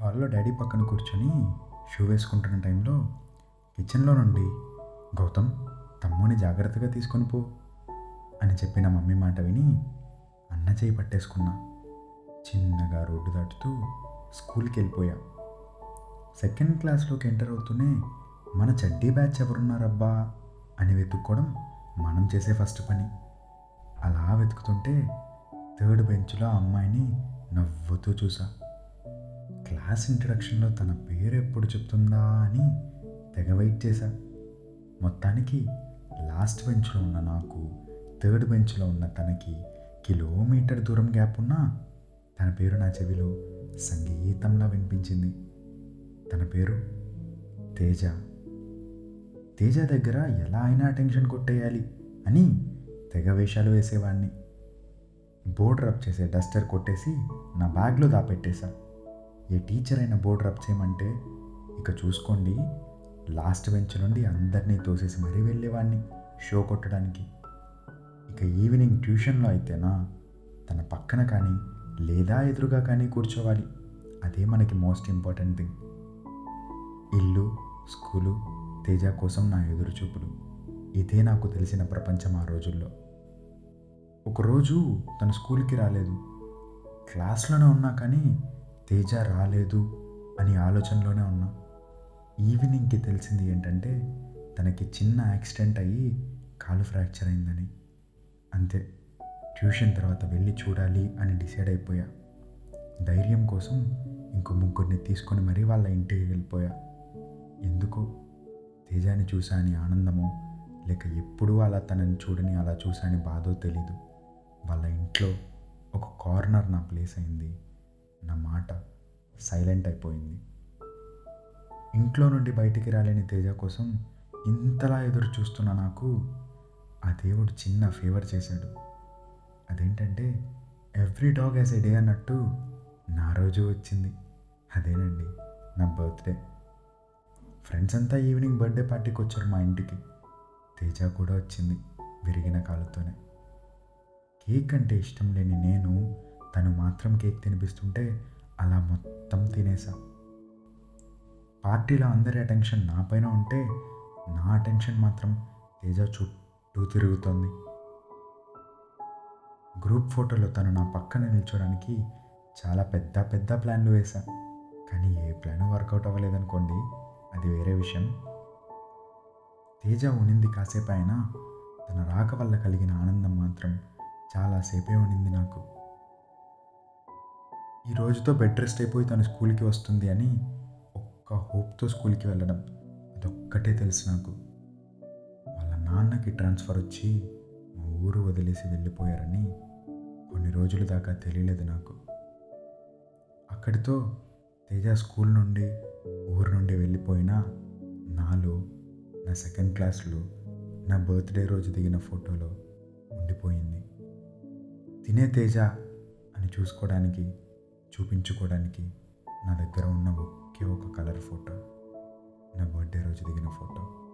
హాల్లో డాడీ పక్కన కూర్చొని షూ వేసుకుంటున్న టైంలో కిచెన్లో నుండి గౌతమ్ తమ్ముని జాగ్రత్తగా తీసుకొని పో అని చెప్పిన మమ్మీ మాట విని అన్న చేయి పట్టేసుకున్నా. చిన్నగా రోడ్డు దాటుతూ స్కూల్కి వెళ్ళిపోయా. సెకండ్ క్లాస్లోకి ఎంటర్ అవుతూనే మన చడ్డీ బ్యాచ్ ఎవరున్నారబ్బా? అని వెతుక్కోవడం మనం చేసే ఫస్ట్ పని. అలా వెతుకుతుంటే థర్డ్ బెంచ్లో అమ్మాయిని నవ్వుతూ చూసా. క్లాస్ ఇంట్రడక్షన్లో తన పేరు ఎప్పుడు చెప్తుందా అని తెగ వెయిట్ చేశా. మొత్తానికి లాస్ట్ బెంచ్లో ఉన్న నాకు థర్డ్ బెంచ్లో ఉన్న తనకి కిలోమీటర్ దూరం గ్యాప్ ఉన్నా తన పేరు నా చెవిలో సంగీతంలా వినిపించింది. తన పేరు తేజ. తేజ దగ్గర ఎలా అయినా టెన్షన్ కొట్టేయాలి అని తెగ వేషాలు వేసేవాడిని బోర్డు రబ్ చేసే డస్టర్ కొట్టేసి నా బ్యాగ్లో దాపెట్టేశా. ఏ టీచర్ అయిన బోర్డు రబ్ చేయమంటే ఇక చూసుకోండి. లాస్ట్ బెంచ్ నుండి అందరినీ తోసేసి మరీ వెళ్ళేవాడిని షో కొట్టడానికి. ఇక ఈవినింగ్ ట్యూషన్లో అయితేనా తన పక్కన కానీ లేదా ఎదురుగా కానీ కూర్చోవాలి. అదే మనకి మోస్ట్ ఇంపార్టెంట్ థింగ్ ఇల్లు స్కూలు తేజ కోసం నా ఎదురుచూపులు ఇదే నాకు తెలిసిన ప్రపంచం ఆ రోజుల్లో. ఒకరోజు తను స్కూల్కి రాలేదు. క్లాస్లోనే ఉన్నా కానీ తేజ రాలేదు అని ఆలోచనలోనే ఉన్నా. ఈవినింగ్కి తెలిసింది ఏంటంటే తనకి చిన్న యాక్సిడెంట్ అయ్యి కాలు ఫ్రాక్చర్ అయిందని. అంతే ట్యూషన్ తర్వాత వెళ్ళి చూడాలి అని డిసైడ్ అయిపోయా. ధైర్యం కోసం ఇంకో ముగ్గురిని తీసుకొని మరీ వాళ్ళ ఇంటికి వెళ్ళిపోయా. ఎందుకో? తేజాని చూసా అని ఆనందమో లేక ఎప్పుడూ అలా తనని చూడని అలా చూసా అని బాధో తెలీదు. వాళ్ళ ఇంట్లో ఒక కార్నర్ నా ప్లేస్ అయింది. నా మాట సైలెంట్ అయిపోయింది. ఇంట్లో నుండి బయటికి రాలేని తేజ కోసం ఇంతలా ఎదురు చూస్తున్న నాకు ఆ దేవుడు చిన్న ఫేవర్ చేశాడు. అదేంటంటే every dog has a day అన్నట్టు నా రోజు వచ్చింది. అదేనండి నా బర్త్డే ఫ్రెండ్స్ అంతా ఈవినింగ్ బర్త్డే పార్టీకి వచ్చారు మా ఇంటికి. తేజ కూడా వచ్చింది విరిగిన కాలుతోనే కేక్ అంటే ఇష్టం లేని నేను తను మాత్రం కేక్ తినిపిస్తుంటే అలా మొత్తం తినేసా పార్టీలో అందరి అటెన్షన్ నా పైన ఉంటే నా అటెన్షన్ మాత్రం తేజ చుట్టూ తిరుగుతోంది. గ్రూప్ ఫోటోలో తను నా పక్కన నిల్చోడానికి చాలా పెద్ద పెద్ద ప్లాన్లు వేశా. కానీ ఏ ప్లాన్ వర్కౌట్ అవ్వలేదనుకోండి అది వేరే విషయం. తేజ ఉనింది కాసేపు అయినా తన రాక వల్ల కలిగిన ఆనందం మాత్రం చాలాసేపే ఉనింది నాకు. ఈ రోజుతో బెడ్ రెస్ట్ అయిపోయి తను స్కూల్కి వస్తుంది అని ఒక్క హోప్తో స్కూల్కి వెళ్ళడం. అదొక్కటే తెలుసు నాకు. వాళ్ళ నాన్నకి ట్రాన్స్ఫర్ వచ్చి మా ఊరు వదిలేసి వెళ్ళిపోయారని కొన్ని రోజుల దాకా తెలియలేదు నాకు. అక్కడితో తేజ స్కూల్ నుండి ఊరు నుండి వెళ్ళిపోయినా నాలో నా సెకండ్ క్లాస్లో నా బర్త్డే రోజు దిగిన ఫోటోలో ఉండిపోయింది. తినే తేజ అని చూసుకోవడానికి చూపించుకోవడానికి నా దగ్గర ఉన్న ఒకే ఒక కలర్ ఫోటో నా బర్త్డే రోజు దిగిన ఫోటో.